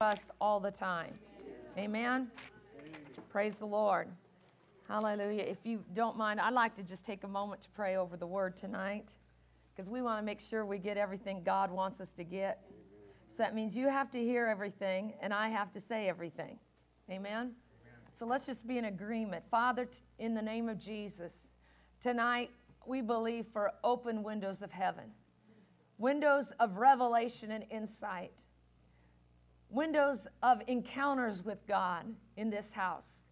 us all the time. Amen. Praise the Lord. Hallelujah. If you don't mind, I'd like to just take a moment to pray over the word tonight because we want to make sure we get everything God wants us to get. So that means you have to hear everything and I have to say everything. Amen. So let's just be in agreement. Father, in the name of Jesus, tonight we believe for open windows of heaven, windows of revelation and insight, windows of encounters with God in this house.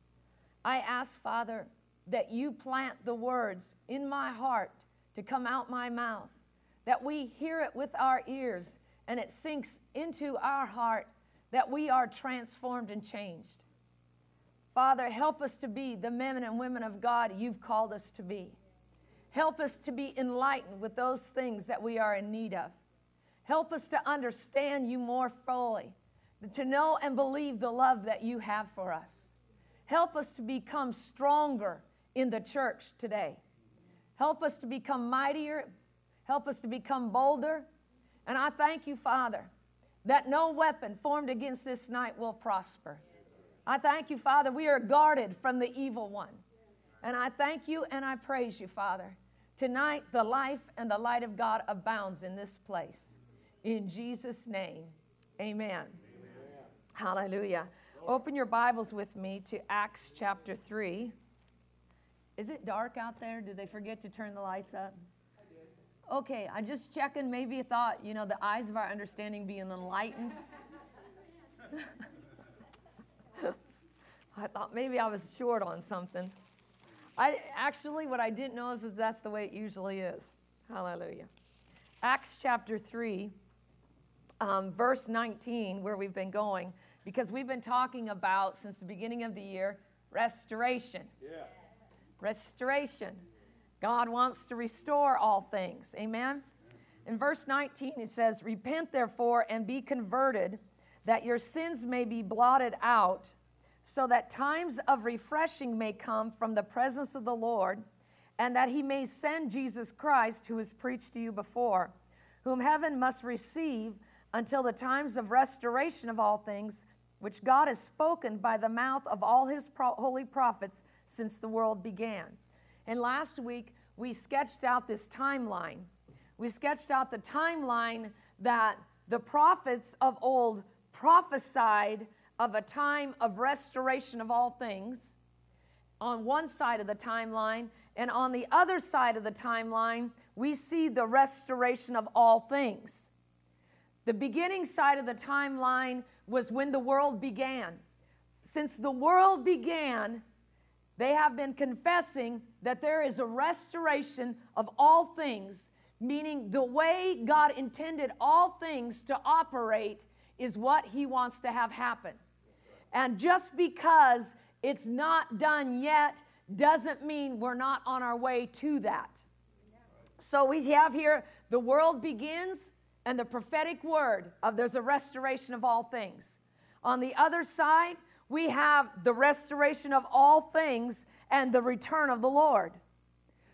I ask, Father, that you plant the words in my heart to come out my mouth, that we hear it with our ears and it sinks into our heart that we are transformed and changed. Father, help us to be the men and women of God you've called us to be. Help us to be enlightened with those things that we are in need of. Help us to understand you more fully, to know and believe the love that you have for us. Help us to become stronger in the church today. Help us to become mightier. Help us to become bolder. And I thank you, Father, that no weapon formed against this night will prosper. I thank you, Father, we are guarded from the evil one. And I thank you and I praise you, Father. Tonight, the life and the light of God abounds in this place. In Jesus' name, amen. Hallelujah. Open your Bibles with me to Acts chapter 3. Is it dark out there? Did they forget to turn the lights up? Okay, I'm just checking. Maybe you thought, you know, the eyes of our understanding being enlightened. I thought maybe I was short on something. I actually, what I didn't know is that that's the way it usually is. Hallelujah. Acts chapter 3, um, verse 19, where we've been going, because we've been talking about since the beginning of the year restoration. Yeah. Restoration. God wants to restore all things. Amen. In verse 19, it says, Repent therefore and be converted, that your sins may be blotted out so that times of refreshing may come from the presence of the Lord, and that he may send Jesus Christ, who was preached to you before, whom heaven must receive until the times of restoration of all things, which God has spoken by the mouth of all his pro- holy prophets since the world began. And last week, we sketched out this timeline. We sketched out the timeline that the prophets of old prophesied of a time of restoration of all things on one side of the timeline, and on the other side of the timeline, we see the restoration of all things. The beginning side of the timeline was when the world began. Since the world began, they have been confessing that there is a restoration of all things, meaning the way God intended all things to operate is what He wants to have happen. And just because it's not done yet doesn't mean we're not on our way to that. So we have here the world begins and the prophetic word of there's a restoration of all things. On the other side, we have the restoration of all things and the return of the Lord.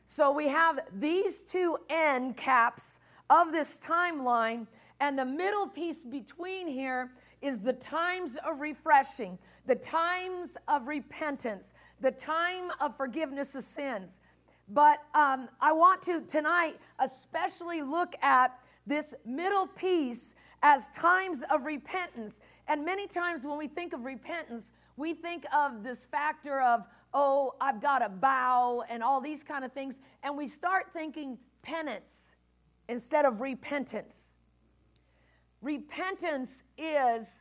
So we have these two end caps of this timeline, and the middle piece between here is the times of refreshing, the times of repentance, the time of forgiveness of sins. But um, I want to tonight especially look at this middle piece as times of repentance. And many times when we think of repentance, we think of this factor of, oh, I've got to bow and all these kind of things. And we start thinking penance instead of repentance. Repentance is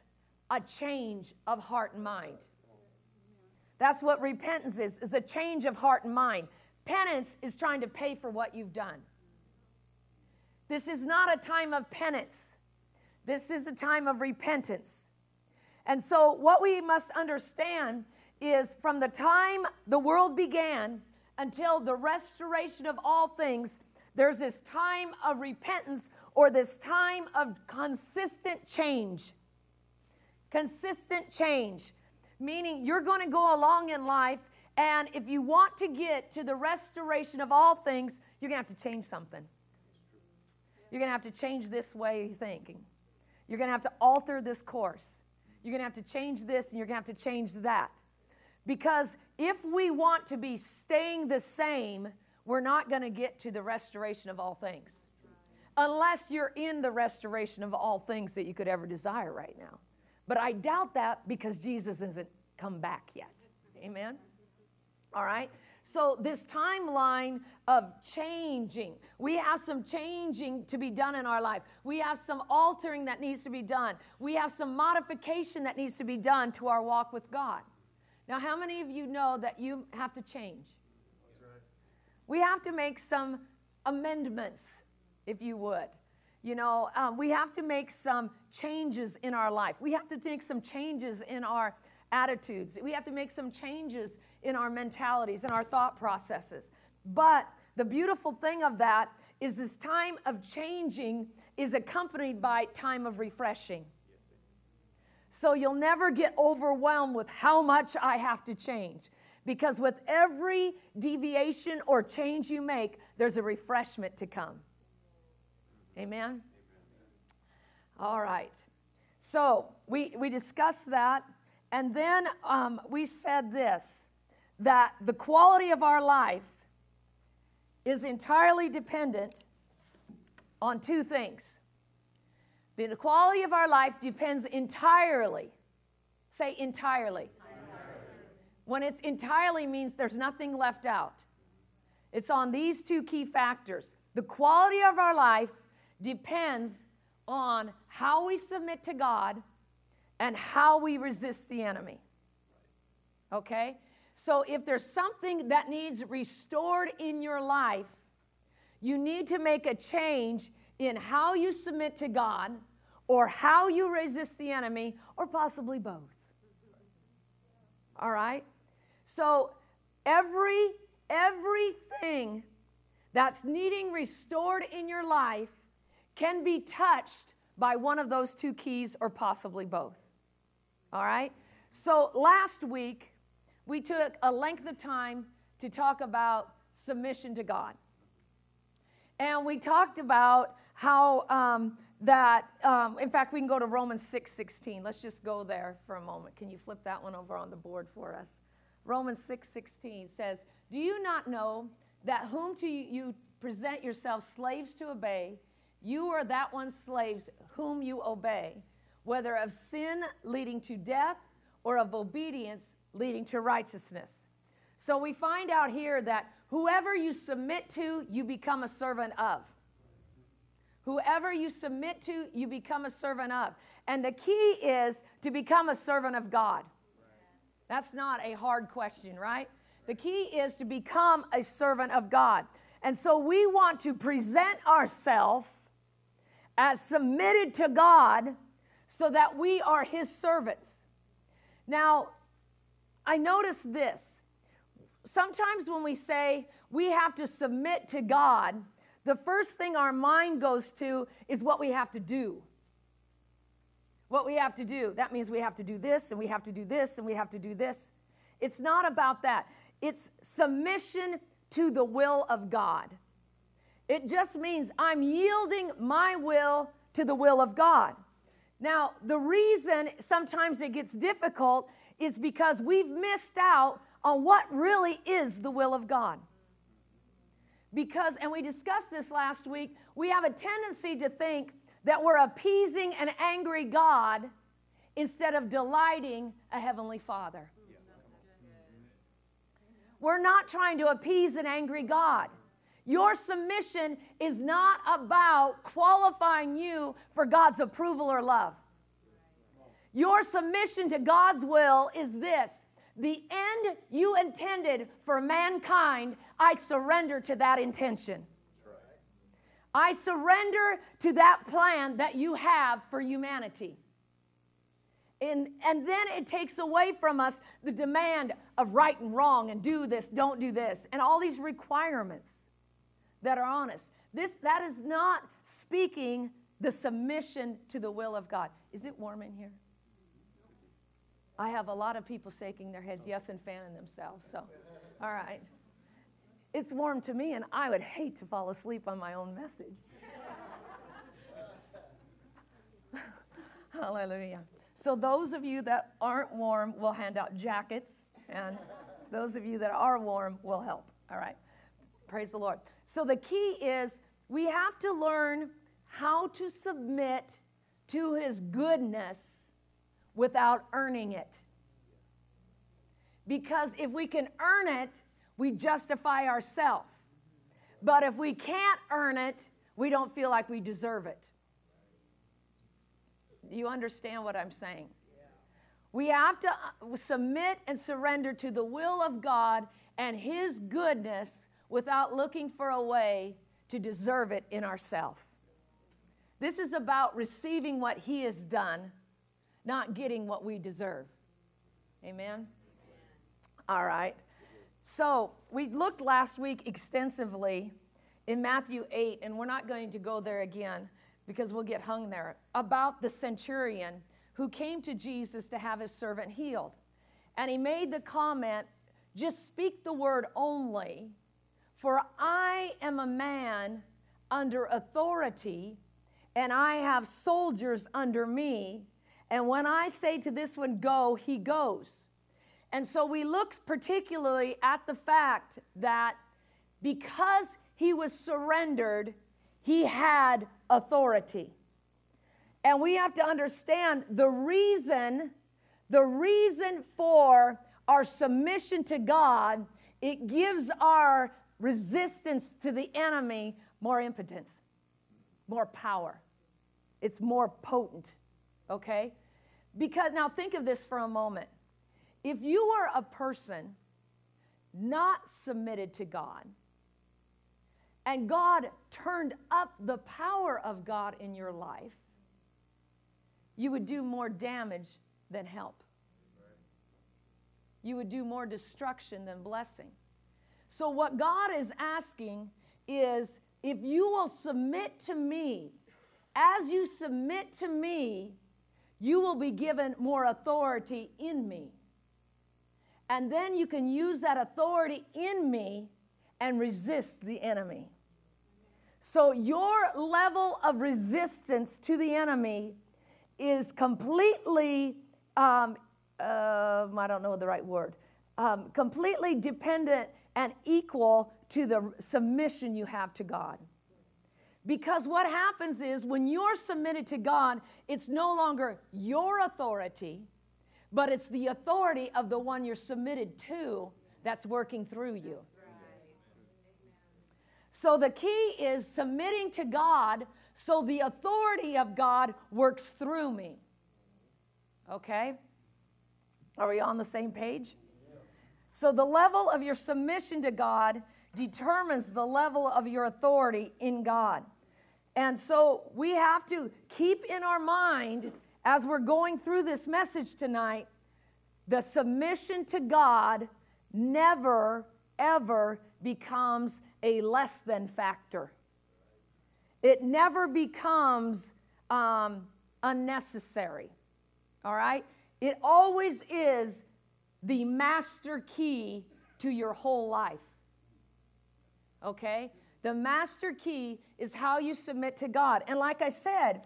a change of heart and mind. That's what repentance is, is a change of heart and mind. Penance is trying to pay for what you've done. This is not a time of penance. This is a time of repentance. And so, what we must understand is from the time the world began until the restoration of all things, there's this time of repentance or this time of consistent change. Consistent change, meaning you're going to go along in life, and if you want to get to the restoration of all things, you're going to have to change something. You're going to have to change this way of thinking. You're going to have to alter this course. You're going to have to change this and you're going to have to change that. Because if we want to be staying the same, we're not going to get to the restoration of all things. Unless you're in the restoration of all things that you could ever desire right now. But I doubt that because Jesus hasn't come back yet. Amen? All right? So, this timeline of changing, we have some changing to be done in our life. We have some altering that needs to be done. We have some modification that needs to be done to our walk with God. Now, how many of you know that you have to change? We have to make some amendments, if you would. You know, um, we have to make some changes in our life. We have to make some changes in our attitudes. We have to make some changes in our mentalities and our thought processes. But the beautiful thing of that is this time of changing is accompanied by time of refreshing. So you'll never get overwhelmed with how much I have to change. Because with every deviation or change you make, there's a refreshment to come. Amen? All right. So we, we discussed that. And then um, we said this that the quality of our life is entirely dependent on two things. The quality of our life depends entirely, say entirely. entirely. When it's entirely means there's nothing left out. It's on these two key factors. The quality of our life depends on how we submit to God and how we resist the enemy. Okay? So if there's something that needs restored in your life, you need to make a change in how you submit to God or how you resist the enemy or possibly both. All right? So every everything that's needing restored in your life can be touched by one of those two keys or possibly both. All right? So last week, we took a length of time to talk about submission to God. And we talked about how um, that, um, in fact, we can go to Romans 6 16. Let's just go there for a moment. Can you flip that one over on the board for us? Romans 6 16 says, Do you not know that whom to you present yourselves slaves to obey, you are that one slaves whom you obey, whether of sin leading to death or of obedience leading to righteousness. So we find out here that whoever you submit to, you become a servant of. Whoever you submit to, you become a servant of. And the key is to become a servant of God. That's not a hard question, right? The key is to become a servant of God. And so we want to present ourselves as submitted to God so that we are His servants. Now, I notice this. Sometimes when we say we have to submit to God, the first thing our mind goes to is what we have to do. What we have to do. That means we have to do this, and we have to do this, and we have to do this. It's not about that. It's submission to the will of God. It just means I'm yielding my will to the will of God. Now, the reason sometimes it gets difficult is because we've missed out on what really is the will of God. Because, and we discussed this last week, we have a tendency to think that we're appeasing an angry God instead of delighting a heavenly Father. We're not trying to appease an angry God. Your submission is not about qualifying you for God's approval or love. Your submission to God's will is this the end you intended for mankind, I surrender to that intention. I surrender to that plan that you have for humanity. And, and then it takes away from us the demand of right and wrong and do this, don't do this, and all these requirements that are honest. This, that is not speaking the submission to the will of God. Is it warm in here? I have a lot of people shaking their heads yes and fanning themselves. So, all right. It's warm to me, and I would hate to fall asleep on my own message. Hallelujah. So, those of you that aren't warm, we'll hand out jackets, and those of you that are warm will help. All right. Praise the Lord. So, the key is we have to learn how to submit to His goodness without earning it. Because if we can earn it, we justify ourselves. But if we can't earn it, we don't feel like we deserve it. You understand what I'm saying? We have to uh, submit and surrender to the will of God and His goodness without looking for a way to deserve it in ourselves. This is about receiving what He has done, not getting what we deserve. Amen? All right. So we looked last week extensively in Matthew 8, and we're not going to go there again because we'll get hung there, about the centurion who came to Jesus to have his servant healed. And he made the comment, just speak the word only, for I am a man under authority, and I have soldiers under me. And when I say to this one, go, he goes. And so we look particularly at the fact that because he was surrendered, he had authority. And we have to understand the reason, the reason for our submission to God, it gives our resistance to the enemy more impotence, more power. It's more potent, okay? Because now think of this for a moment. If you are a person not submitted to God, and God turned up the power of God in your life, you would do more damage than help. You would do more destruction than blessing. So, what God is asking is if you will submit to me, as you submit to me, you will be given more authority in me. And then you can use that authority in me and resist the enemy. So, your level of resistance to the enemy is completely, um, uh, I don't know the right word, um, completely dependent and equal to the submission you have to God. Because what happens is when you're submitted to God, it's no longer your authority, but it's the authority of the one you're submitted to that's working through you. So the key is submitting to God so the authority of God works through me. Okay? Are we on the same page? So the level of your submission to God determines the level of your authority in God. And so we have to keep in our mind as we're going through this message tonight, the submission to God never, ever becomes a less than factor. It never becomes um, unnecessary. All right? It always is the master key to your whole life. Okay? The master key is how you submit to God. And like I said,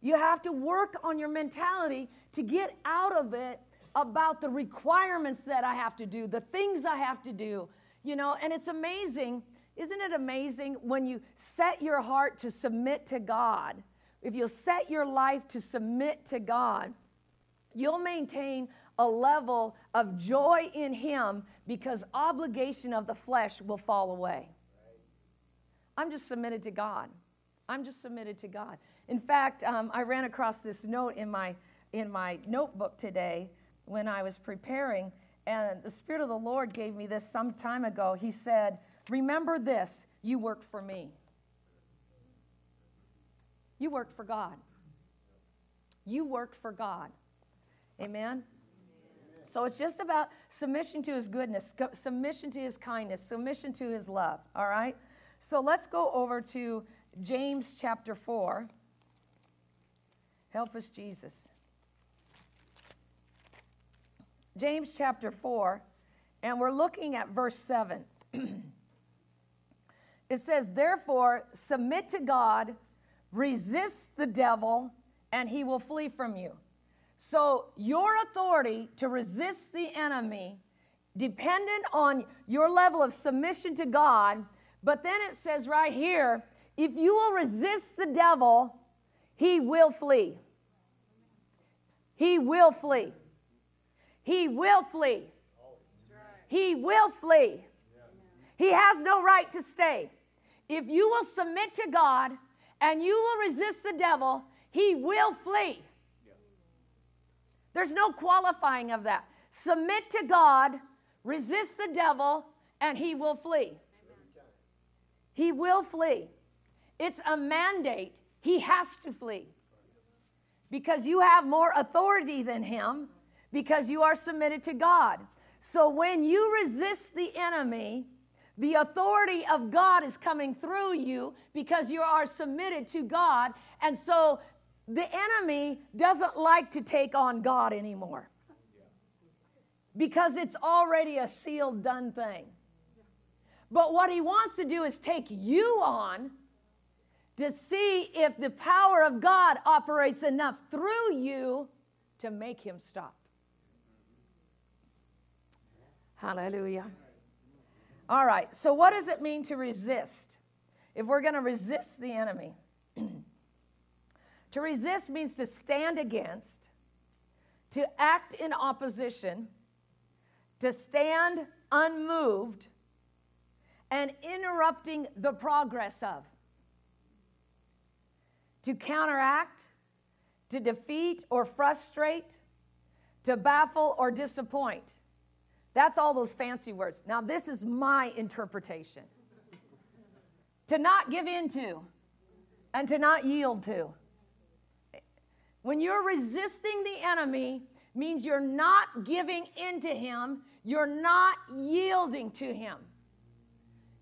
you have to work on your mentality to get out of it about the requirements that I have to do, the things I have to do. You know, and it's amazing. Isn't it amazing when you set your heart to submit to God? If you'll set your life to submit to God, you'll maintain a level of joy in Him because obligation of the flesh will fall away. I'm just submitted to God. I'm just submitted to God. In fact, um, I ran across this note in my, in my notebook today when I was preparing, and the Spirit of the Lord gave me this some time ago. He said, Remember this you work for me. You work for God. You work for God. Amen? So it's just about submission to his goodness, submission to his kindness, submission to his love. All right? So let's go over to James chapter 4. Help us, Jesus. James chapter 4, and we're looking at verse 7. it says, Therefore, submit to God, resist the devil, and he will flee from you. So, your authority to resist the enemy dependent on your level of submission to God. But then it says right here if you will resist the devil, he will flee. He will flee. He will flee. He will flee. He has no right to stay. If you will submit to God and you will resist the devil, he will flee. There's no qualifying of that. Submit to God, resist the devil, and he will flee. He will flee. It's a mandate. He has to flee. Because you have more authority than him, because you are submitted to God. So when you resist the enemy, the authority of God is coming through you because you are submitted to God. And so the enemy doesn't like to take on God anymore because it's already a sealed, done thing. But what he wants to do is take you on to see if the power of God operates enough through you to make him stop. Hallelujah. All right, so what does it mean to resist? If we're going to resist the enemy, to resist means to stand against, to act in opposition, to stand unmoved, and interrupting the progress of. To counteract, to defeat or frustrate, to baffle or disappoint. That's all those fancy words. Now, this is my interpretation. to not give in to and to not yield to. When you're resisting the enemy, means you're not giving in to him, you're not yielding to him.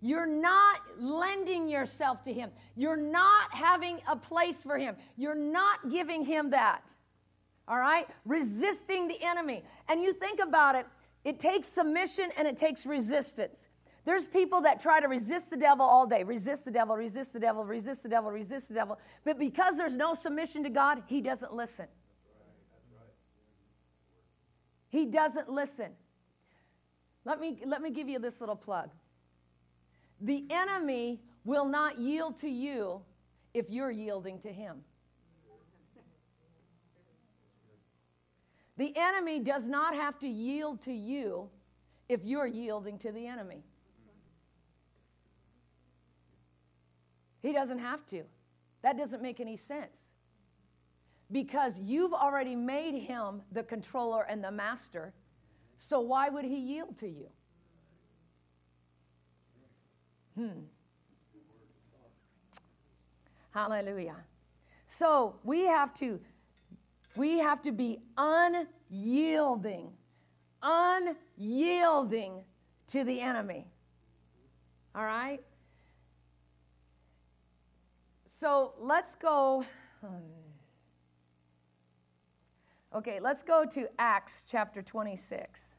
You're not lending yourself to him. You're not having a place for him. You're not giving him that. All right? Resisting the enemy. And you think about it, it takes submission and it takes resistance. There's people that try to resist the devil all day resist the devil, resist the devil, resist the devil, resist the devil. But because there's no submission to God, he doesn't listen. He doesn't listen. Let me, let me give you this little plug. The enemy will not yield to you if you're yielding to him. The enemy does not have to yield to you if you're yielding to the enemy. He doesn't have to. That doesn't make any sense. Because you've already made him the controller and the master. So why would he yield to you? Hmm. Hallelujah. So we have to we have to be unyielding, unyielding to the enemy. All right? So let's go. Hmm. Okay, let's go to Acts chapter 26.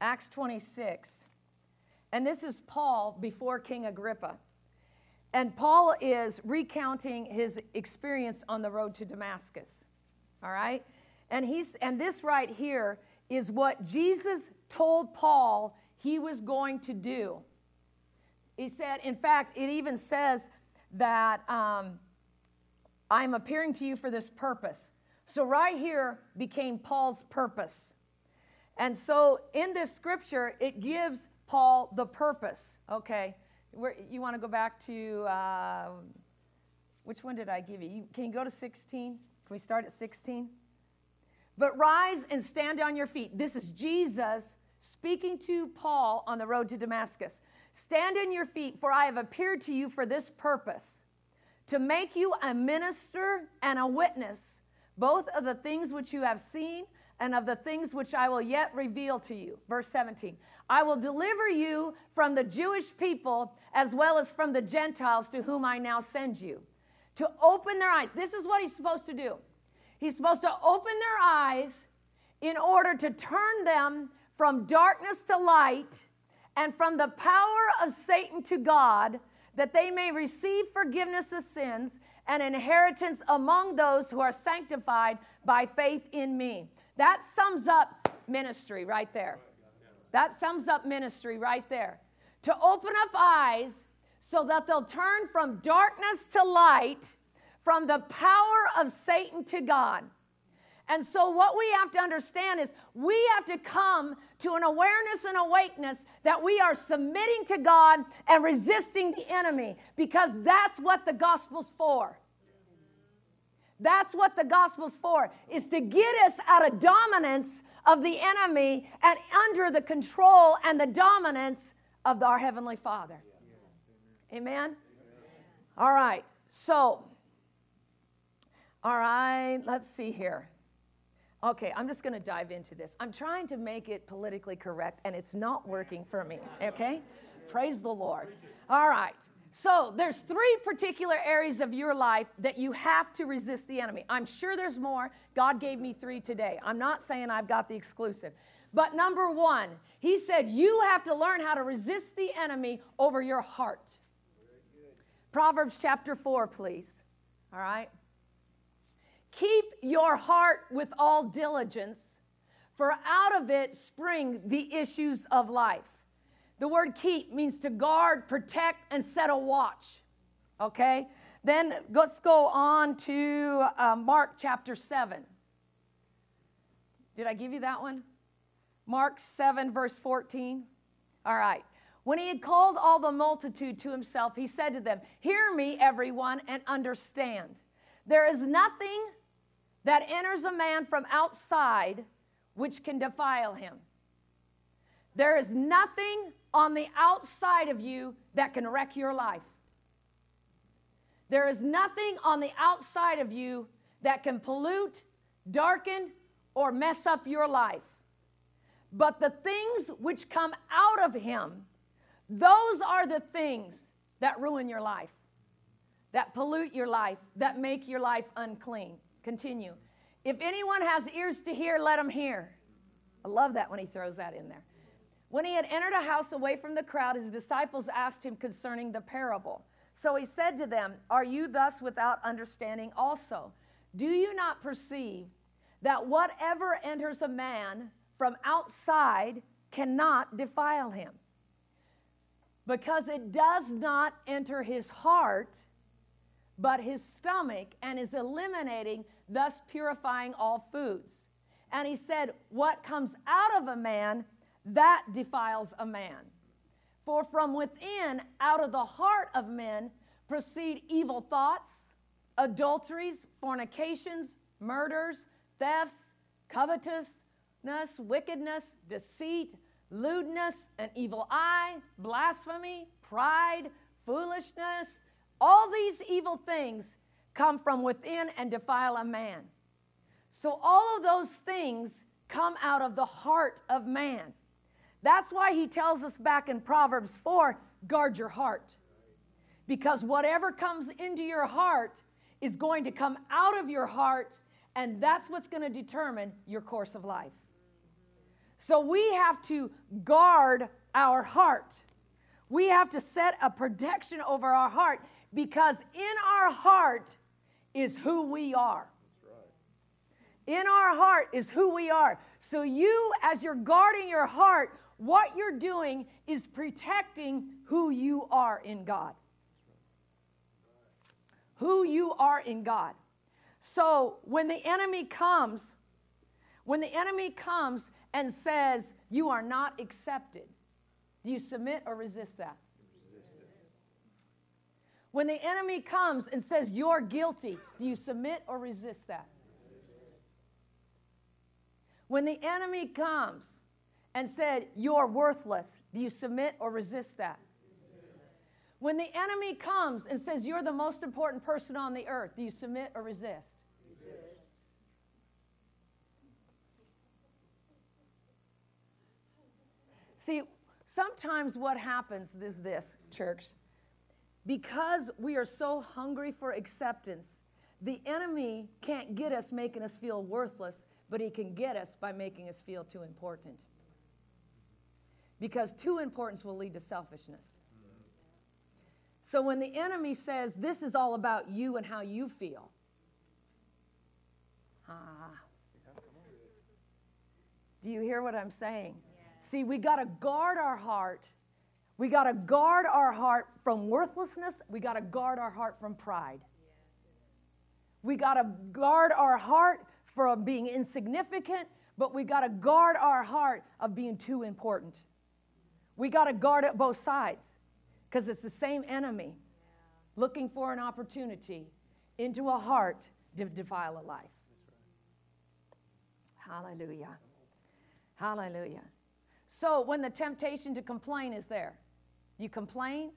Acts 26. And this is Paul before King Agrippa. And Paul is recounting his experience on the road to Damascus. All right? And he's and this right here is what Jesus told Paul he was going to do. He said, in fact, it even says that um, I'm appearing to you for this purpose. So, right here became Paul's purpose. And so, in this scripture, it gives Paul the purpose. Okay, Where, you want to go back to uh, which one did I give you? you? Can you go to 16? Can we start at 16? But rise and stand on your feet. This is Jesus speaking to Paul on the road to Damascus. Stand on your feet, for I have appeared to you for this purpose to make you a minister and a witness, both of the things which you have seen and of the things which I will yet reveal to you. Verse 17 I will deliver you from the Jewish people as well as from the Gentiles to whom I now send you, to open their eyes. This is what he's supposed to do. He's supposed to open their eyes in order to turn them from darkness to light and from the power of Satan to God, that they may receive forgiveness of sins and inheritance among those who are sanctified by faith in me. That sums up ministry right there. That sums up ministry right there. To open up eyes so that they'll turn from darkness to light, from the power of Satan to God. And so, what we have to understand is we have to come to an awareness and awakeness that we are submitting to God and resisting the enemy because that's what the gospel's for. That's what the gospel's for, is to get us out of dominance of the enemy and under the control and the dominance of our Heavenly Father. Amen? All right, so, all right, let's see here. Okay, I'm just going to dive into this. I'm trying to make it politically correct, and it's not working for me, okay? Praise the Lord. All right. So, there's three particular areas of your life that you have to resist the enemy. I'm sure there's more. God gave me three today. I'm not saying I've got the exclusive. But number one, he said you have to learn how to resist the enemy over your heart. Proverbs chapter 4, please. All right? Keep your heart with all diligence, for out of it spring the issues of life. The word keep means to guard, protect, and set a watch. Okay? Then let's go on to uh, Mark chapter 7. Did I give you that one? Mark 7, verse 14. All right. When he had called all the multitude to himself, he said to them, Hear me, everyone, and understand. There is nothing that enters a man from outside which can defile him. There is nothing on the outside of you that can wreck your life. There is nothing on the outside of you that can pollute, darken, or mess up your life. But the things which come out of him, those are the things that ruin your life, that pollute your life, that make your life unclean. Continue. If anyone has ears to hear, let him hear. I love that when he throws that in there. When he had entered a house away from the crowd, his disciples asked him concerning the parable. So he said to them, Are you thus without understanding also? Do you not perceive that whatever enters a man from outside cannot defile him? Because it does not enter his heart, but his stomach, and is eliminating, thus purifying all foods. And he said, What comes out of a man that defiles a man. For from within, out of the heart of men, proceed evil thoughts, adulteries, fornications, murders, thefts, covetousness, wickedness, deceit, lewdness, an evil eye, blasphemy, pride, foolishness. All these evil things come from within and defile a man. So, all of those things come out of the heart of man. That's why he tells us back in Proverbs 4 guard your heart. Because whatever comes into your heart is going to come out of your heart, and that's what's going to determine your course of life. So we have to guard our heart. We have to set a protection over our heart because in our heart is who we are. In our heart is who we are. So, you, as you're guarding your heart, what you're doing is protecting who you are in God. Who you are in God. So when the enemy comes, when the enemy comes and says, You are not accepted, do you submit or resist that? When the enemy comes and says, You're guilty, do you submit or resist that? When the enemy comes and said, You're worthless, do you submit or resist that? When the enemy comes and says, You're the most important person on the earth, do you submit or resist? See, sometimes what happens is this, church. Because we are so hungry for acceptance, the enemy can't get us making us feel worthless, but he can get us by making us feel too important because too importance will lead to selfishness. So when the enemy says, This is all about you and how you feel, ah. Do you hear what I'm saying? See, we got to guard our heart. We got to guard our heart from worthlessness. We got to guard our heart from pride. We got to guard our heart from being insignificant, but we got to guard our heart of being too important. We got to guard it both sides because it's the same enemy looking for an opportunity into a heart to defile a life. Hallelujah. Hallelujah. So when the temptation to complain is there, you complain,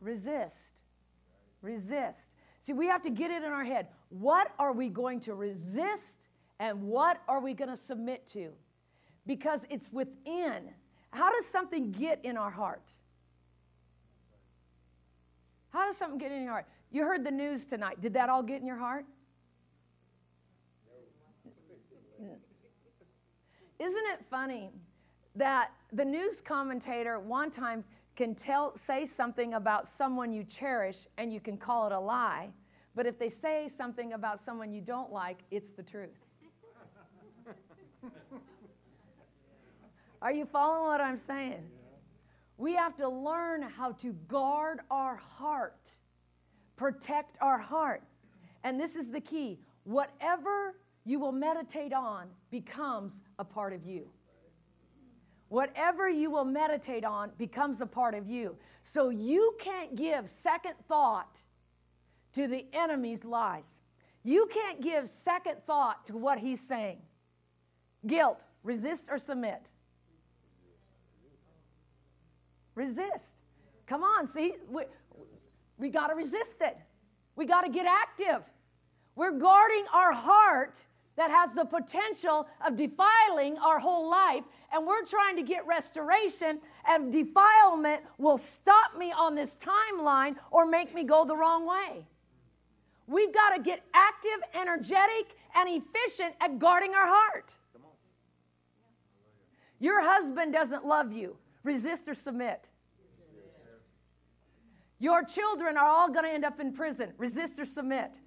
resist. Resist. See, we have to get it in our head. What are we going to resist and what are we going to submit to? Because it's within. How does something get in our heart? How does something get in your heart? You heard the news tonight. Did that all get in your heart? Isn't it funny that the news commentator one time can tell say something about someone you cherish and you can call it a lie, but if they say something about someone you don't like, it's the truth. Are you following what I'm saying? We have to learn how to guard our heart, protect our heart. And this is the key. Whatever you will meditate on becomes a part of you. Whatever you will meditate on becomes a part of you. So you can't give second thought to the enemy's lies. You can't give second thought to what he's saying. Guilt, resist or submit. Resist. Come on, see, we, we got to resist it. We got to get active. We're guarding our heart that has the potential of defiling our whole life, and we're trying to get restoration, and defilement will stop me on this timeline or make me go the wrong way. We've got to get active, energetic, and efficient at guarding our heart. Your husband doesn't love you. Resist or submit. Your children are all going to end up in prison. Resist or submit.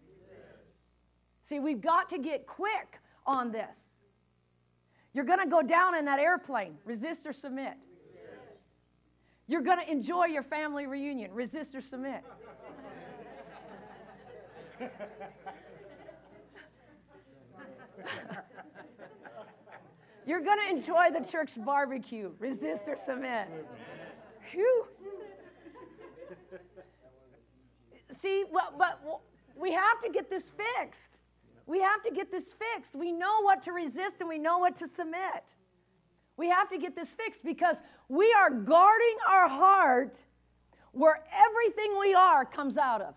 See, we've got to get quick on this. You're going to go down in that airplane. Resist or submit. Resist. You're going to enjoy your family reunion. Resist or submit. You're going to enjoy the church barbecue. Resist or submit. See, well, but we have to get this fixed. We have to get this fixed. We know what to resist and we know what to submit. We have to get this fixed because we are guarding our heart where everything we are comes out of.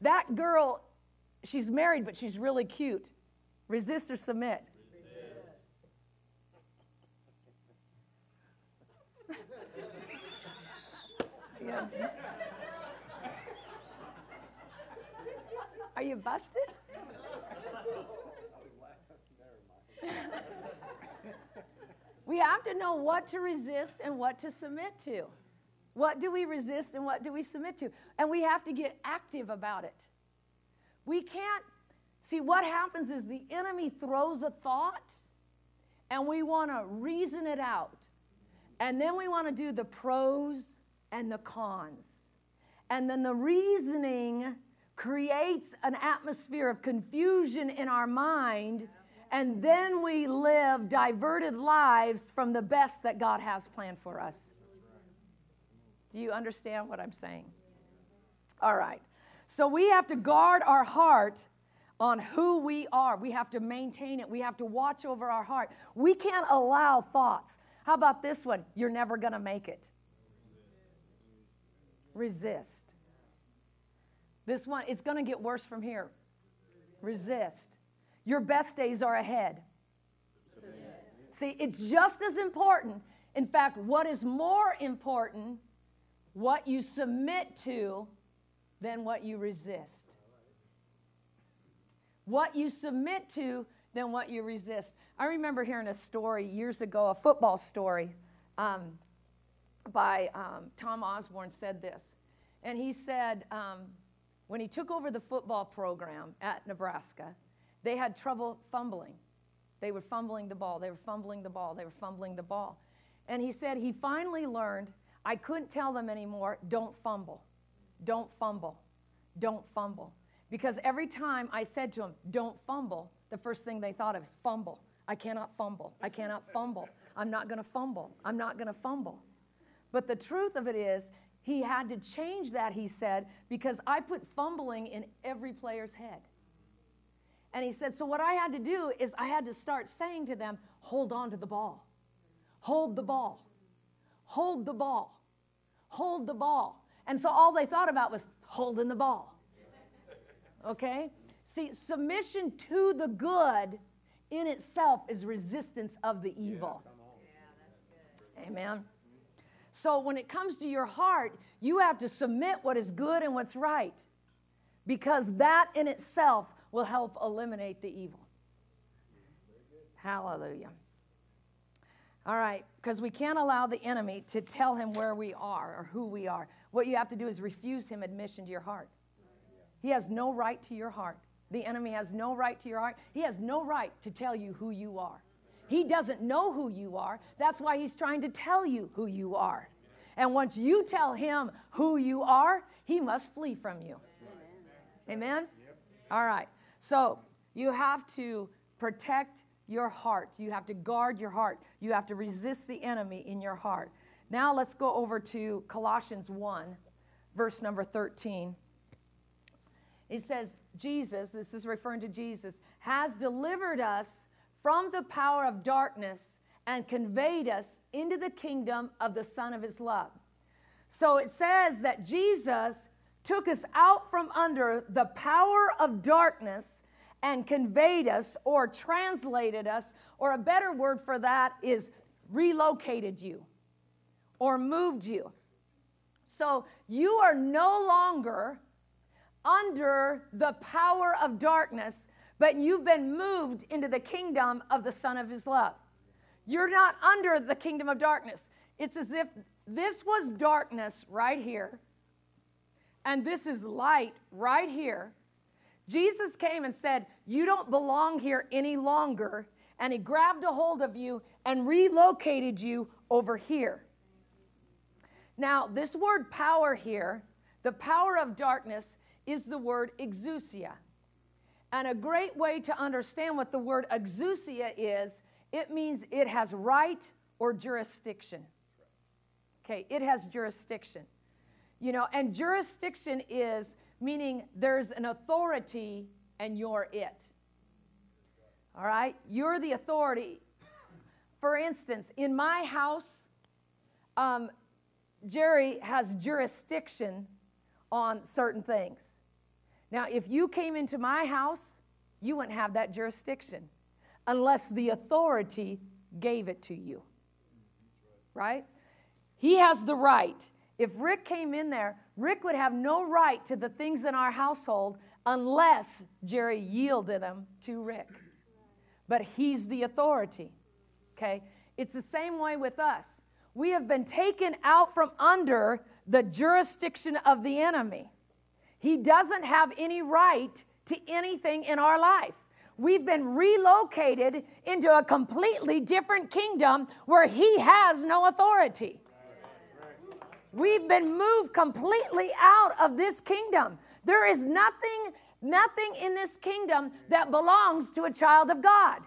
That girl, she's married, but she's really cute. Resist or submit? yeah. You busted? we have to know what to resist and what to submit to. What do we resist and what do we submit to? And we have to get active about it. We can't see what happens is the enemy throws a thought and we want to reason it out. And then we want to do the pros and the cons. And then the reasoning creates an atmosphere of confusion in our mind, and then we live diverted lives from the best that God has planned for us. Do you understand what I'm saying? All right. So we have to guard our heart on who we are. We have to maintain it. We have to watch over our heart. We can't allow thoughts. How about this one? You're never going to make it. Resist. This one, it's going to get worse from here. Resist. Your best days are ahead. See, it's just as important. In fact, what is more important, what you submit to, than what you resist. What you submit to, than what you resist. I remember hearing a story years ago, a football story. Um, by um, Tom Osborne said this. And he said, um, when he took over the football program at Nebraska, they had trouble fumbling. They were fumbling the ball, they were fumbling the ball, they were fumbling the ball. And he said he finally learned I couldn't tell them anymore, don't fumble, don't fumble, don't fumble. Because every time I said to them, don't fumble, the first thing they thought of is fumble. I cannot fumble. I cannot fumble. I'm not going to fumble. I'm not going to fumble. But the truth of it is, he had to change that, he said, because I put fumbling in every player's head. And he said, so what I had to do is I had to start saying to them, hold on to the ball, hold the ball, hold the ball, hold the ball. And so all they thought about was holding the ball. Okay? See, submission to the good in itself is resistance of the evil. Yeah, Amen. So when it comes to your heart, you have to submit what is good and what's right because that in itself will help eliminate the evil. Hallelujah. All right, because we can't allow the enemy to tell him where we are or who we are. What you have to do is refuse him admission to your heart. He has no right to your heart. The enemy has no right to your heart. He has no right to tell you who you are. He doesn't know who you are. That's why he's trying to tell you who you are. And once you tell him who you are, he must flee from you. Amen? All right. So you have to protect your heart. You have to guard your heart. You have to resist the enemy in your heart. Now let's go over to Colossians 1, verse number 13. It says, Jesus, this is referring to Jesus, has delivered us from the power of darkness and conveyed us into the kingdom of the Son of His love. So it says that Jesus took us out from under the power of darkness and conveyed us or translated us, or a better word for that is relocated you or moved you. So you are no longer under the power of darkness, but you've been moved into the kingdom of the Son of His love. You're not under the kingdom of darkness. It's as if this was darkness right here, and this is light right here. Jesus came and said, You don't belong here any longer. And he grabbed a hold of you and relocated you over here. Now, this word power here, the power of darkness, is the word exousia. And a great way to understand what the word exousia is, it means it has right or jurisdiction. Okay, it has jurisdiction. You know, and jurisdiction is meaning there's an authority and you're it. All right? You're the authority. For instance, in my house, um, Jerry has jurisdiction on certain things. Now, if you came into my house, you wouldn't have that jurisdiction unless the authority gave it to you. Right? He has the right. If Rick came in there, Rick would have no right to the things in our household unless Jerry yielded them to Rick. But he's the authority. Okay? It's the same way with us. We have been taken out from under the jurisdiction of the enemy. He doesn't have any right to anything in our life. We've been relocated into a completely different kingdom where he has no authority. We've been moved completely out of this kingdom. There is nothing nothing in this kingdom that belongs to a child of God.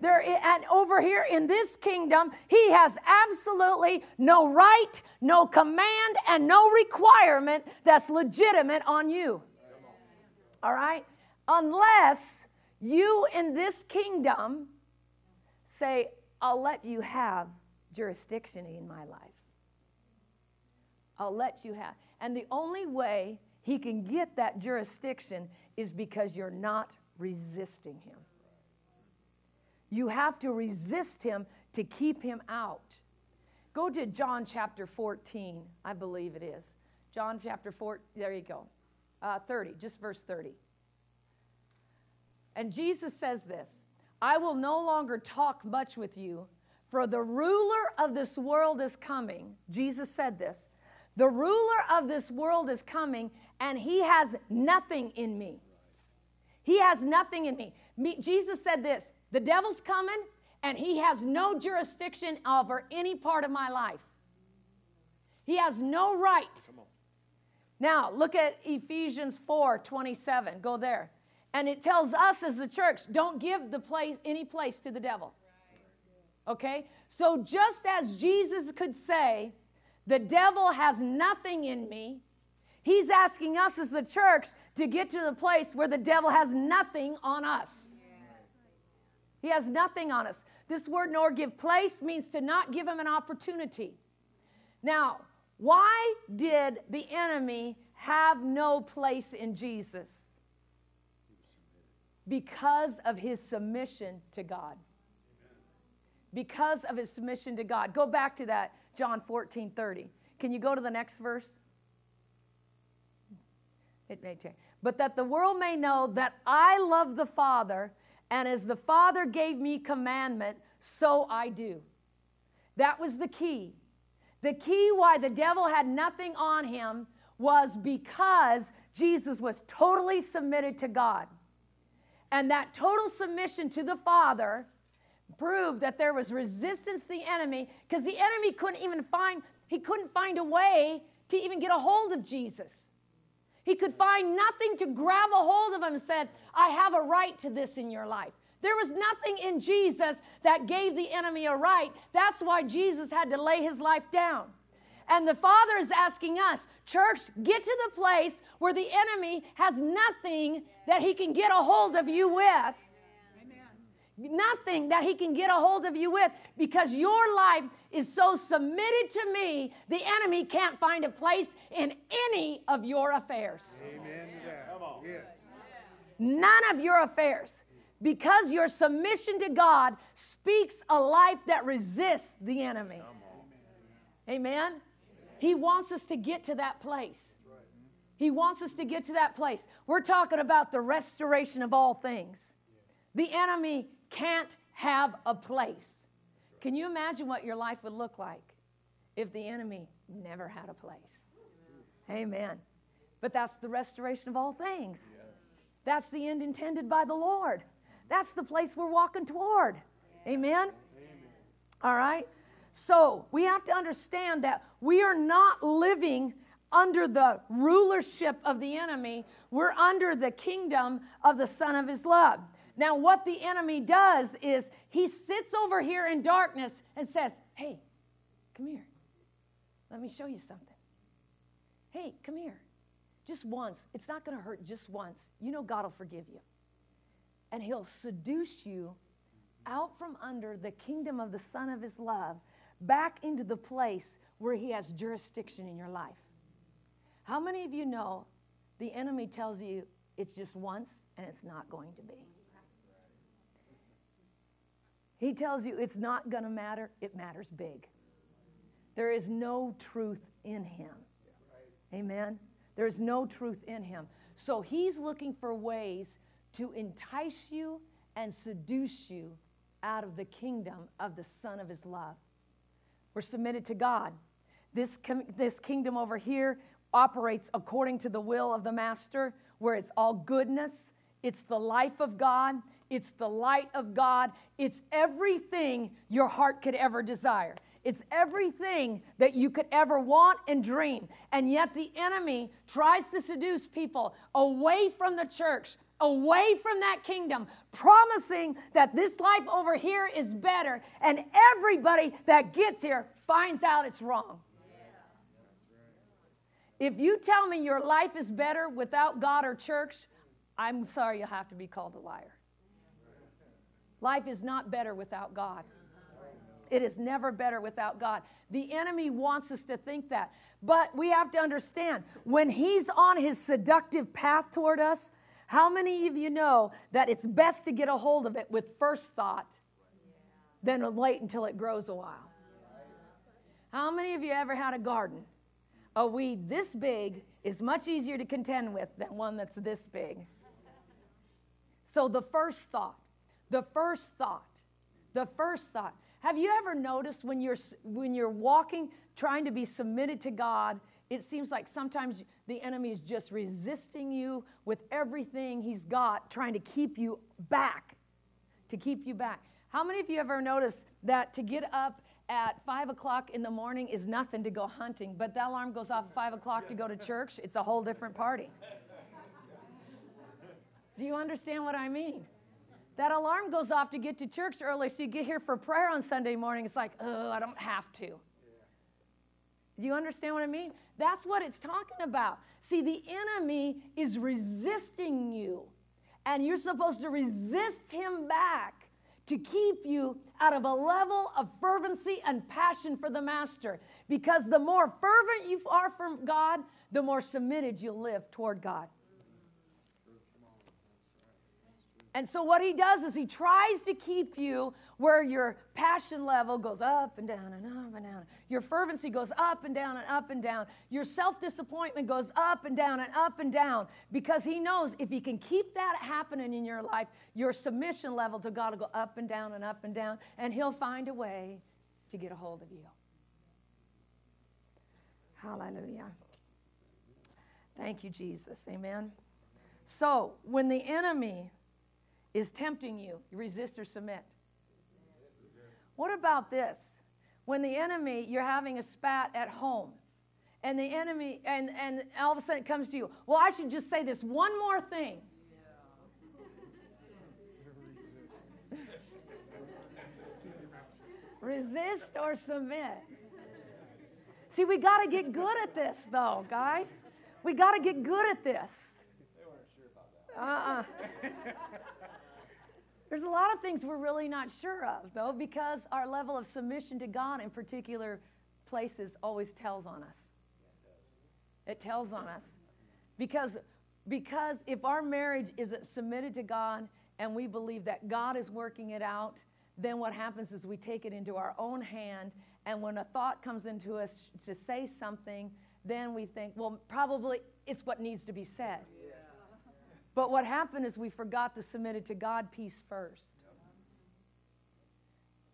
There, and over here in this kingdom, he has absolutely no right, no command, and no requirement that's legitimate on you. All right? Unless you in this kingdom say, I'll let you have jurisdiction in my life. I'll let you have. And the only way he can get that jurisdiction is because you're not resisting him. You have to resist him to keep him out. Go to John chapter 14, I believe it is. John chapter 4, there you go. Uh, 30, just verse 30. And Jesus says this I will no longer talk much with you, For the ruler of this world is coming. Jesus said this. The ruler of this world is coming, and he has nothing in me. He has nothing in me. me. Jesus said this the devil's coming, and he has no jurisdiction over any part of my life. He has no right. Now, look at Ephesians 4 27. Go there. And it tells us as the church don't give the place any place to the devil. Okay? So just as Jesus could say, the devil has nothing in me, he's asking us as the church to get to the place where the devil has nothing on us. He has nothing on us. This word nor give place means to not give him an opportunity. Now, why did the enemy have no place in Jesus? Because of his submission to God. Because of his submission to God. Go back to that, John 14 30. Can you go to the next verse? It may change. But that the world may know that I love the Father, and as the Father gave me commandment, so I do. That was the key. The key why the devil had nothing on him was because Jesus was totally submitted to God. And that total submission to the Father proved that there was resistance to the enemy because the enemy couldn't even find he couldn't find a way to even get a hold of Jesus. He could find nothing to grab a hold of him and said, I have a right to this in your life. There was nothing in Jesus that gave the enemy a right. That's why Jesus had to lay his life down. And the Father is asking us, church, get to the place where the enemy has nothing that he can get a hold of you with nothing that he can get a hold of you with because your life is so submitted to me, the enemy can't find a place in any of your affairs. Amen Yes. None of your affairs. Because your submission to God speaks a life that resists the enemy. Amen. He wants us to get to that place. He wants us to get to that place. We're talking about the restoration of all things. The enemy can't have a place. Can you imagine what your life would look like if the enemy never had a place? Amen. But that's the restoration of all things. That's the end intended by the Lord. That's the place we're walking toward. Amen. All right. So we have to understand that we are not living under the rulership of the enemy, we're under the kingdom of the Son of His love. Now, what the enemy does is he sits over here in darkness and says, Hey, come here. Let me show you something. Hey, come here. Just once. It's not going to hurt just once. You know God will forgive you. And he'll seduce you out from under the kingdom of the Son of His love back into the place where He has jurisdiction in your life. How many of you know the enemy tells you it's just once and it's not going to be? He tells you it's not going to matter, it matters big. There is no truth in him. Amen? There's no truth in him. So he's looking for ways to entice you and seduce you out of the kingdom of the Son of his love. We're submitted to God. This, com- this kingdom over here operates according to the will of the Master, where it's all goodness, it's the life of God, it's the light of God. It's everything your heart could ever desire. It's everything that you could ever want and dream. And yet the enemy tries to seduce people away from the church, away from that kingdom, promising that this life over here is better. And everybody that gets here finds out it's wrong. If you tell me your life is better without God or church, I'm sorry you'll have to be called a liar. Life is not better without God. It is never better without God. The enemy wants us to think that. But we have to understand when he's on his seductive path toward us, how many of you know that it's best to get a hold of it with first thought than wait until it grows a while? How many of you ever had a garden? A weed this big is much easier to contend with than one that's this big. So the first thought, the first thought, the first thought. Have you ever noticed when you're when you're walking trying to be submitted to God, it seems like sometimes the enemy is just resisting you with everything he's got, trying to keep you back, to keep you back. How many of you ever noticed that to get up at five o'clock in the morning is nothing to go hunting, but the alarm goes off at five o'clock to go to church? It's a whole different party. Do you understand what I mean? That alarm goes off to get to church early, so you get here for prayer on Sunday morning. It's like, oh, I don't have to. Do you understand what I mean? That's what it's talking about. See, the enemy is resisting you, and you're supposed to resist him back to keep you out of a level of fervency and passion for the master. Because the more fervent you are for God, the more submitted you live toward God. And so, what he does is he tries to keep you where your passion level goes up and down and up and down. Your fervency goes up and down and up and down. Your self disappointment goes up and down and up and down because he knows if he can keep that happening in your life, your submission level to God will go up and down and up and down, and he'll find a way to get a hold of you. Hallelujah. Thank you, Jesus. Amen. So, when the enemy is tempting you, you resist or submit. What about this? When the enemy, you're having a spat at home, and the enemy, and, and all of a sudden it comes to you, well, I should just say this one more thing. Resist or submit. See, we got to get good at this, though, guys. We got to get good at this. Uh uh-uh. uh There's a lot of things we're really not sure of, though, because our level of submission to God in particular places always tells on us. It tells on us. Because, because if our marriage isn't submitted to God and we believe that God is working it out, then what happens is we take it into our own hand. And when a thought comes into us to say something, then we think, well, probably it's what needs to be said. But what happened is we forgot the submitted to God piece first.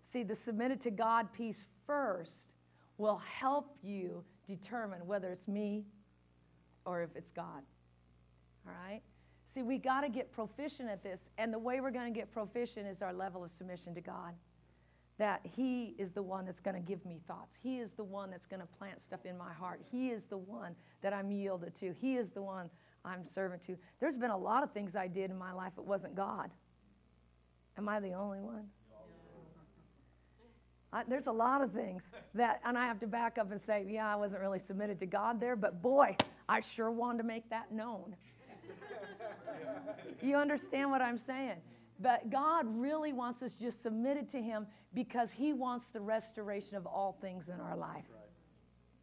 See, the submitted to God piece first will help you determine whether it's me or if it's God. All right? See, we got to get proficient at this. And the way we're going to get proficient is our level of submission to God. That He is the one that's going to give me thoughts. He is the one that's going to plant stuff in my heart. He is the one that I'm yielded to. He is the one I'm servant to. There's been a lot of things I did in my life it wasn't God. Am I the only one? I, there's a lot of things that, and I have to back up and say, yeah, I wasn't really submitted to God there, but boy, I sure wanted to make that known. you understand what I'm saying? But God really wants us just submitted to Him because He wants the restoration of all things in our life.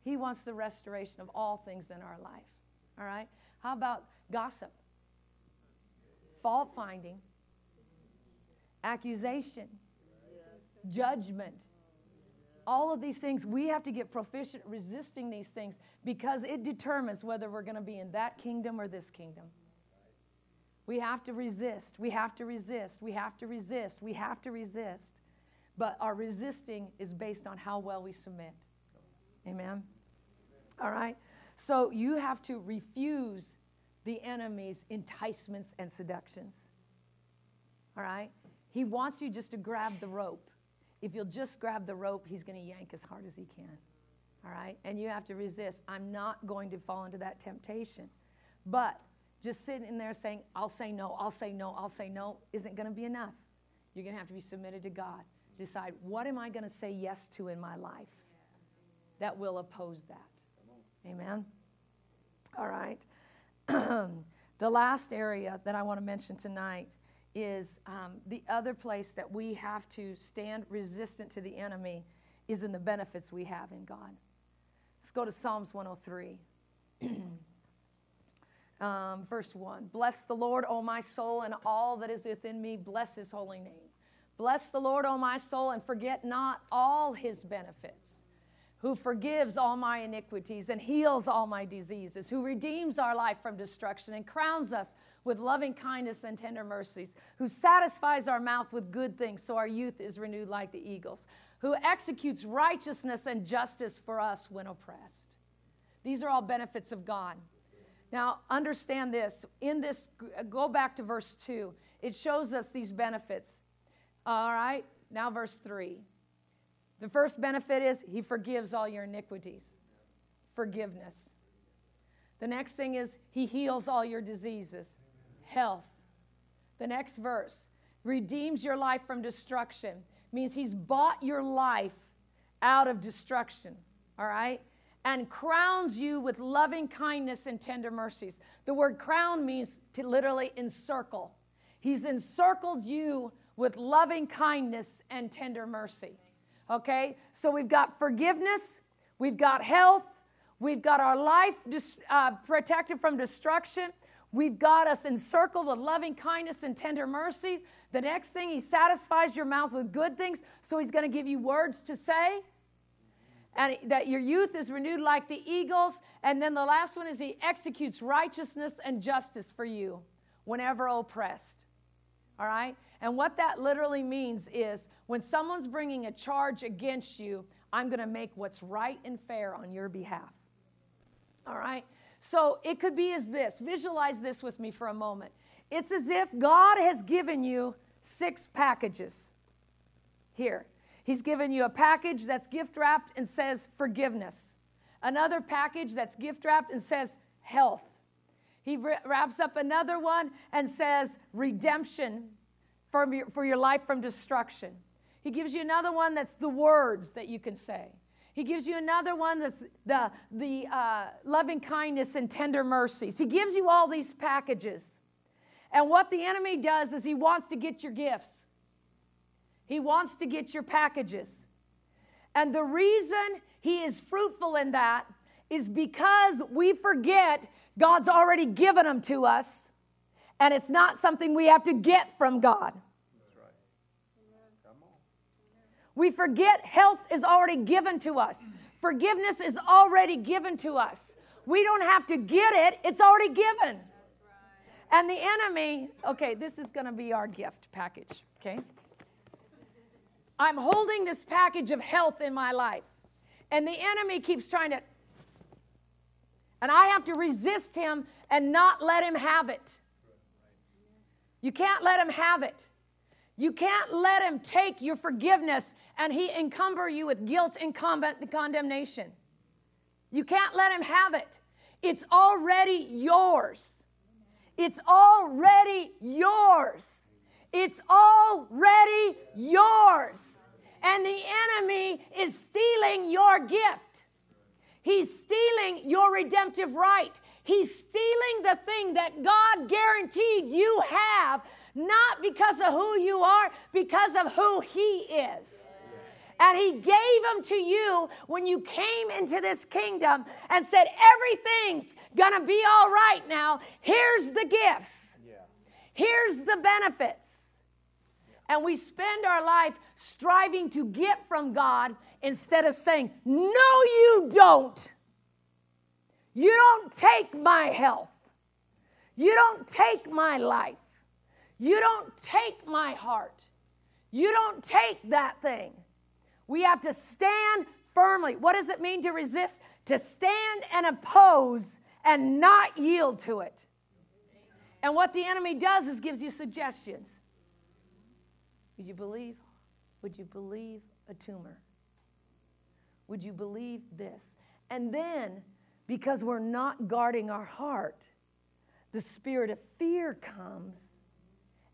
He wants the restoration of all things in our life. All right? How about gossip? Fault finding, accusation, judgment. All of these things, we have to get proficient resisting these things because it determines whether we're going to be in that kingdom or this kingdom. We have to resist. We have to resist. We have to resist. We have to resist. But our resisting is based on how well we submit. Amen? All right? So you have to refuse the enemy's enticements and seductions. All right? He wants you just to grab the rope. If you'll just grab the rope, he's going to yank as hard as he can. All right? And you have to resist. I'm not going to fall into that temptation. But just sitting in there saying, I'll say no, I'll say no, I'll say no, isn't going to be enough. You're going to have to be submitted to God. Decide, what am I going to say yes to in my life that will oppose that? Amen. All right. the last area that I want to mention tonight is um, the other place that we have to stand resistant to the enemy is in the benefits we have in God. Let's go to Psalms 103. um, verse 1 Bless the Lord, O my soul, and all that is within me, bless his holy name. Bless the Lord, O my soul, and forget not all his benefits who forgives all my iniquities and heals all my diseases, who redeems our life from destruction and crowns us with loving kindness and tender mercies, who satisfies our mouth with good things so our youth is renewed like the eagles, who executes righteousness and justice for us when oppressed. These are all benefits of God. Now, understand this. In this, go back to verse 2. It shows us these benefits. All right, now verse 3. The first benefit is he forgives all your iniquities. Forgiveness. The next thing is he heals all your diseases. Health. The next verse redeems your life from destruction means he's bought your life out of destruction. All right? and crowns you with loving kindness and tender mercies. The word crown means to literally encircle. He's encircled you with loving kindness and tender mercy. Okay? So we've got forgiveness, we've got health, we've got our life uh, protected from destruction. We've got us encircled with loving kindness and tender mercy. The next thing, he satisfies your mouth with good things. So he's going to give you words to say and that your youth is renewed like the eagles. And then the last one is he executes righteousness and justice for you whenever oppressed. All right? And what that literally means is when someone's bringing a charge against you, I'm going to make what's right and fair on your behalf. All right? So it could be as this visualize this with me for a moment. It's as if God has given you six packages here. He's given you a package that's gift wrapped and says forgiveness, another package that's gift wrapped and says health. He wraps up another one and says redemption for your, for your life from destruction. He gives you another one that's the words that you can say. He gives you another one that's the, the uh, loving kindness and tender mercies. He gives you all these packages. And what the enemy does is he wants to get your gifts. He wants to get your packages. And the reason he is fruitful in that is because we forget God's already given them to us, and it's not something we have to get from God. We forget health is already given to us. Forgiveness is already given to us. We don't have to get it, it's already given. And the enemy, okay, this is going to be our gift package, okay? I'm holding this package of health in my life, and the enemy keeps trying to, and I have to resist him and not let him have it. You can't let him have it. You can't let him take your forgiveness and he encumber you with guilt and condemnation. You can't let him have it. It's already yours. It's already yours. It's already yours. And the enemy is stealing your gift. He's stealing your redemptive right. He's stealing the thing that God guaranteed you have, not because of who you are, because of who He is. And He gave them to you when you came into this kingdom and said, Everything's gonna be all right now. Here's the gifts, here's the benefits and we spend our life striving to get from God instead of saying, No, you don't. You don't take my health. You don't take my life. You don't take my heart. You don't take that thing. We have to stand firmly. What does it mean to resist? To stand and oppose and not yield to it. And what the enemy does is gives you suggestions. Would you believe? Would you believe a tumor? Would you believe this? And then, because we're not guarding our heart, the spirit of fear comes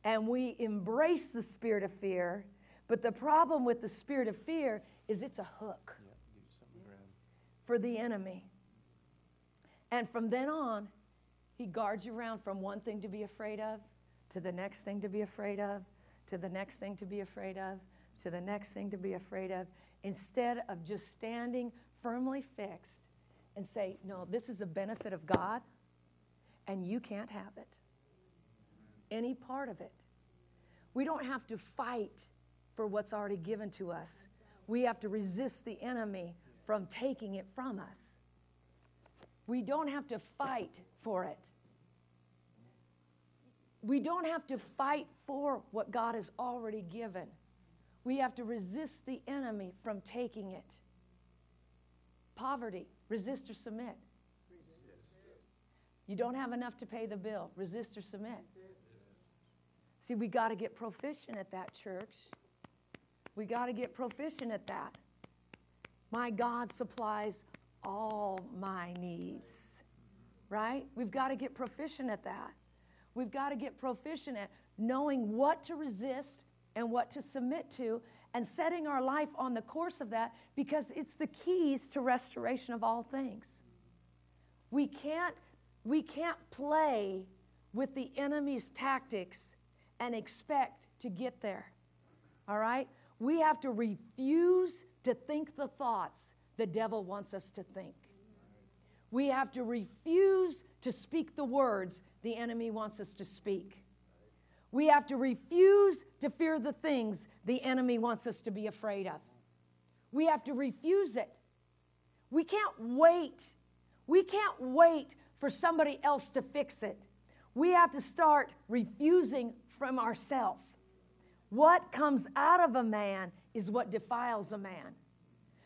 and we embrace the spirit of fear. But the problem with the spirit of fear is it's a hook for the enemy. And from then on, he guards you around from one thing to be afraid of to the next thing to be afraid of to the next thing to be afraid of, to the next thing to be afraid of, instead of just standing firmly fixed and say, No, this is a benefit of God, and you can't have it. Any part of it. We don't have to fight for what's already given to us. We have to resist the enemy from taking it from us. We don't have to fight for it. We don't have to fight for what God has already given. We have to resist the enemy from taking it. Poverty, resist or submit. You don't have enough to pay the bill, resist or submit. See, we got to get proficient at that, church. We got to get proficient at that. My God supplies all my needs, right? We've got to get proficient at that. We've got to get proficient at knowing what to resist and what to submit to and setting our life on the course of that because it's the keys to restoration of all things. We can't, we can't play with the enemy's tactics and expect to get there. All right? We have to refuse to think the thoughts the devil wants us to think. We have to refuse to speak the words the enemy wants us to speak. We have to refuse to fear the things the enemy wants us to be afraid of. We have to refuse it. We can't wait. We can't wait for somebody else to fix it. We have to start refusing from ourselves. What comes out of a man is what defiles a man.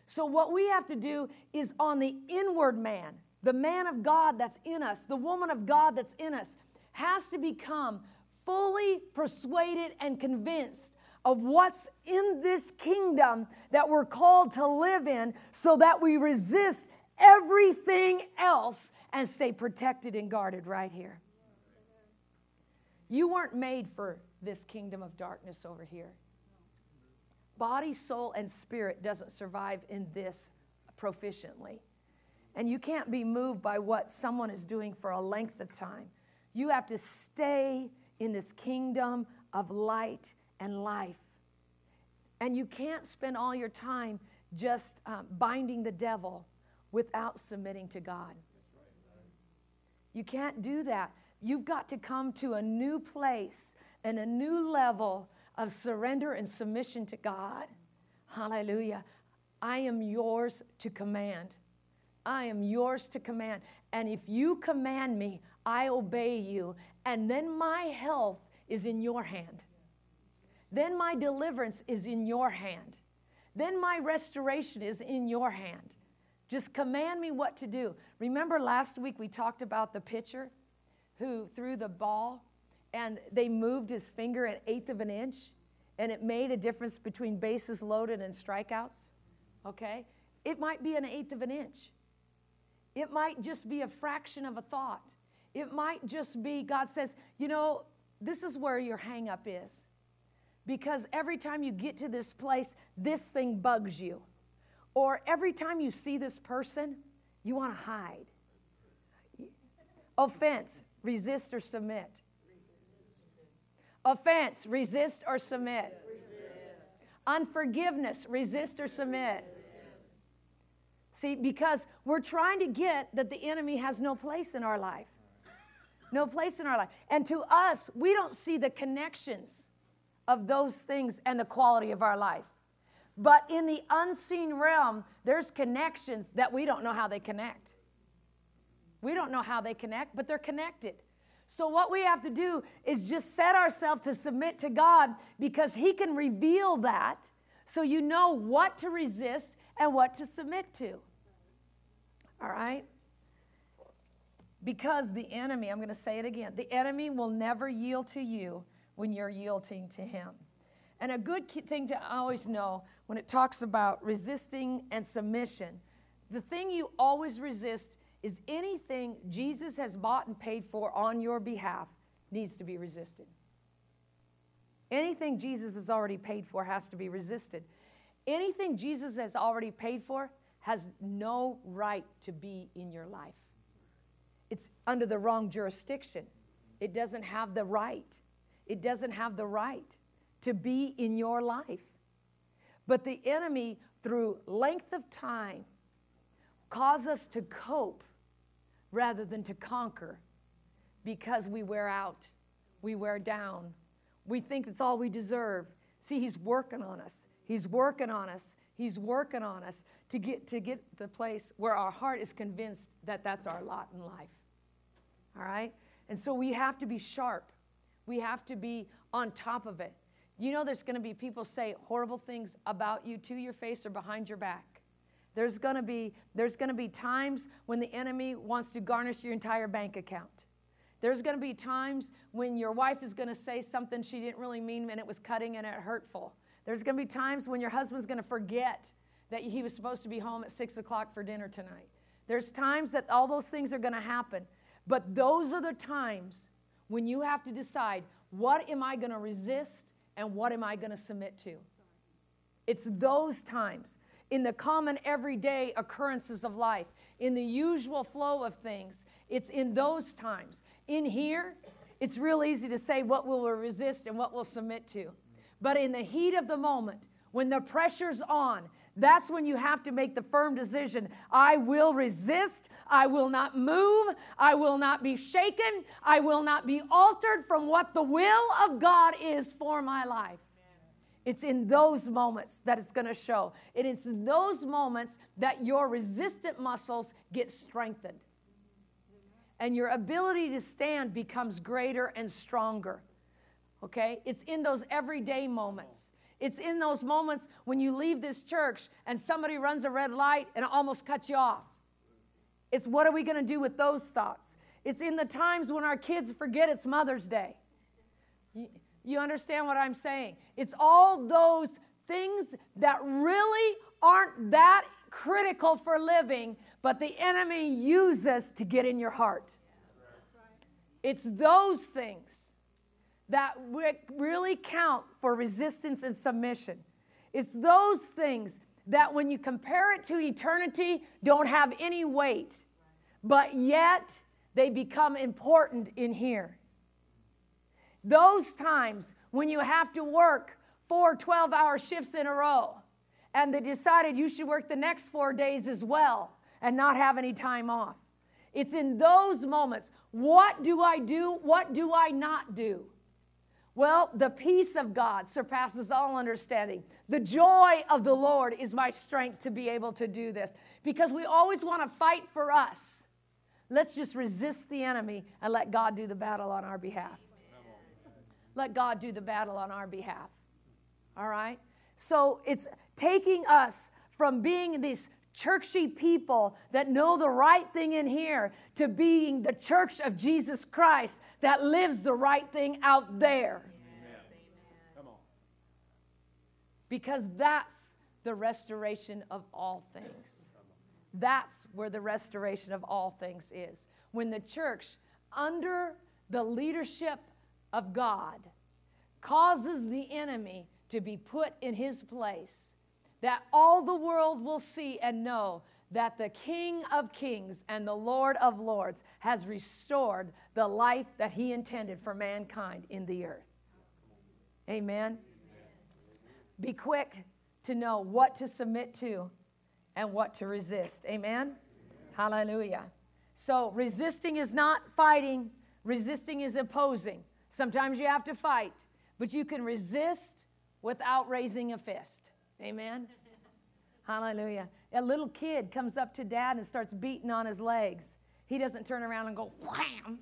So, what we have to do is on the inward man, the man of God that's in us, the woman of God that's in us, has to become fully persuaded and convinced of what's in this kingdom that we're called to live in so that we resist everything else and stay protected and guarded right here. You weren't made for this kingdom of darkness over here. Body, soul, and spirit doesn't survive in this proficiently. And you can't be moved by what someone is doing for a length of time. You have to stay in this kingdom of light and life. And you can't spend all your time just um, binding the devil without submitting to God. You can't do that. You've got to come to a new place and a new level of surrender and submission to God. Hallelujah. I am yours to command. I am yours to command. And if you command me, I obey you. And then my health is in your hand. Then my deliverance is in your hand. Then my restoration is in your hand. Just command me what to do. Remember last week we talked about the pitcher who threw the ball and they moved his finger an eighth of an inch and it made a difference between bases loaded and strikeouts? Okay? It might be an eighth of an inch. It might just be a fraction of a thought. It might just be, God says, you know, this is where your hangup is. Because every time you get to this place, this thing bugs you. Or every time you see this person, you want to hide. Offense, resist or submit. Offense, resist or submit. Unforgiveness, resist or submit. See, because we're trying to get that the enemy has no place in our life. No place in our life. And to us, we don't see the connections of those things and the quality of our life. But in the unseen realm, there's connections that we don't know how they connect. We don't know how they connect, but they're connected. So, what we have to do is just set ourselves to submit to God because He can reveal that so you know what to resist and what to submit to. All right? Because the enemy, I'm going to say it again, the enemy will never yield to you when you're yielding to him. And a good thing to always know when it talks about resisting and submission, the thing you always resist is anything Jesus has bought and paid for on your behalf needs to be resisted. Anything Jesus has already paid for has to be resisted. Anything Jesus has already paid for has no right to be in your life. It's under the wrong jurisdiction. It doesn't have the right. It doesn't have the right to be in your life. But the enemy, through length of time, cause us to cope rather than to conquer because we wear out, we wear down, we think it's all we deserve. See, he's working on us. He's working on us. He's working on us to get to get the place where our heart is convinced that that's our lot in life. All right? And so we have to be sharp. We have to be on top of it. You know, there's going to be people say horrible things about you to your face or behind your back. There's going to be there's going to be times when the enemy wants to garnish your entire bank account. There's going to be times when your wife is going to say something she didn't really mean and it was cutting and it hurtful. There's going to be times when your husband's going to forget that he was supposed to be home at six o'clock for dinner tonight. There's times that all those things are going to happen. But those are the times when you have to decide what am I going to resist and what am I going to submit to? It's those times in the common everyday occurrences of life, in the usual flow of things. It's in those times. In here, it's real easy to say what we'll resist and what we'll submit to. But in the heat of the moment, when the pressure's on, that's when you have to make the firm decision I will resist, I will not move, I will not be shaken, I will not be altered from what the will of God is for my life. It's in those moments that it's going to show. And it's in those moments that your resistant muscles get strengthened. And your ability to stand becomes greater and stronger. Okay? It's in those everyday moments. It's in those moments when you leave this church and somebody runs a red light and almost cuts you off. It's what are we going to do with those thoughts? It's in the times when our kids forget it's Mother's Day. You, understand what I'm saying? It's all those things that really aren't that critical for living, but the enemy uses to get in your heart. It's those things that really count for resistance and submission. It's those things that, when you compare it to eternity, don't have any weight, but yet they become important in here. Those times when you have to work four 12 hour shifts in a row, and they decided you should work the next four days as well and not have any time off. It's in those moments. What do I do? What do I not do? Well, the peace of God surpasses all understanding. The joy of the Lord is my strength to be able to do this because we always want to fight for us. Let's just resist the enemy and let God do the battle on our behalf. Let God do the battle on our behalf. All right? So it's taking us from being these churchy people that know the right thing in here to being the church of Jesus Christ that lives the right thing out there. Because that's the restoration of all things. That's where the restoration of all things is. When the church, under the leadership of God, causes the enemy to be put in his place that all the world will see and know that the King of Kings and the Lord of Lords has restored the life that he intended for mankind in the earth. Amen. Be quick to know what to submit to and what to resist. Amen. Hallelujah. So, resisting is not fighting, resisting is opposing. Sometimes you have to fight, but you can resist without raising a fist. Amen. Hallelujah. A little kid comes up to dad and starts beating on his legs. He doesn't turn around and go wham.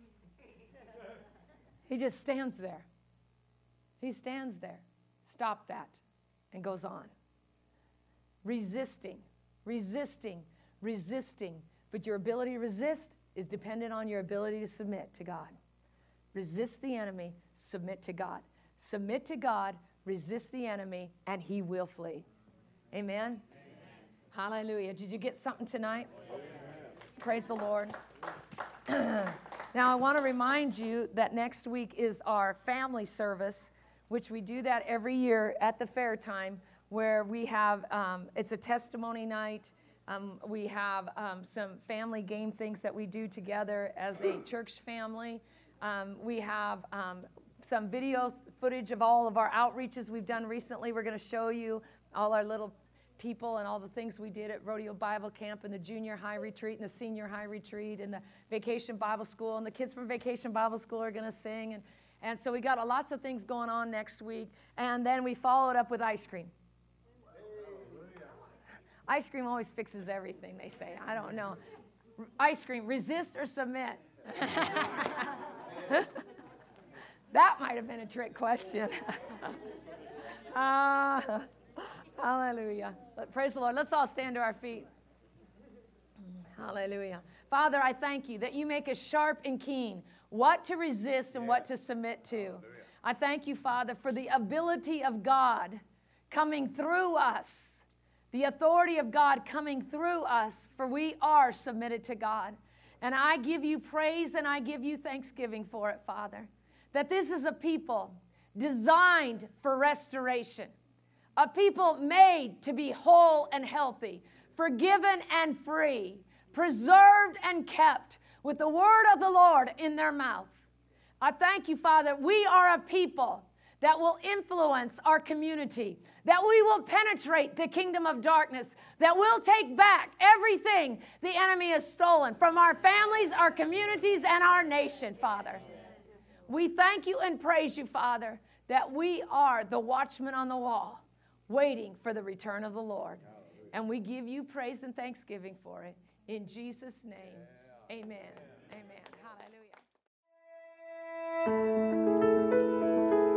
He just stands there. He stands there. Stop that. And goes on. Resisting, resisting, resisting. But your ability to resist is dependent on your ability to submit to God. Resist the enemy, submit to God. Submit to God, resist the enemy, and he will flee. Amen? Amen. Hallelujah. Did you get something tonight? Amen. Praise the Lord. now, I want to remind you that next week is our family service, which we do that every year at the fair time, where we have um, it's a testimony night. Um, we have um, some family game things that we do together as a church family. Um, we have um, some video footage of all of our outreaches we've done recently. We're going to show you all our little people and all the things we did at Rodeo Bible Camp and the junior high retreat and the senior high retreat and the vacation Bible school. And the kids from vacation Bible school are going to sing. And, and so we got lots of things going on next week. And then we followed up with ice cream. Ice cream always fixes everything, they say. I don't know. Ice cream, resist or submit? That might have been a trick question. uh, hallelujah. Praise the Lord. Let's all stand to our feet. Hallelujah. Father, I thank you that you make us sharp and keen what to resist and what to submit to. I thank you, Father, for the ability of God coming through us, the authority of God coming through us, for we are submitted to God. And I give you praise and I give you thanksgiving for it, Father, that this is a people designed for restoration, a people made to be whole and healthy, forgiven and free, preserved and kept with the word of the Lord in their mouth. I thank you, Father. We are a people that will influence our community, that we will penetrate the kingdom of darkness, that we'll take back everything the enemy has stolen from our families, our communities, and our nation, Father. We thank you and praise you, Father, that we are the watchmen on the wall, waiting for the return of the Lord. And we give you praise and thanksgiving for it. In Jesus' name, amen. Amen. Hallelujah.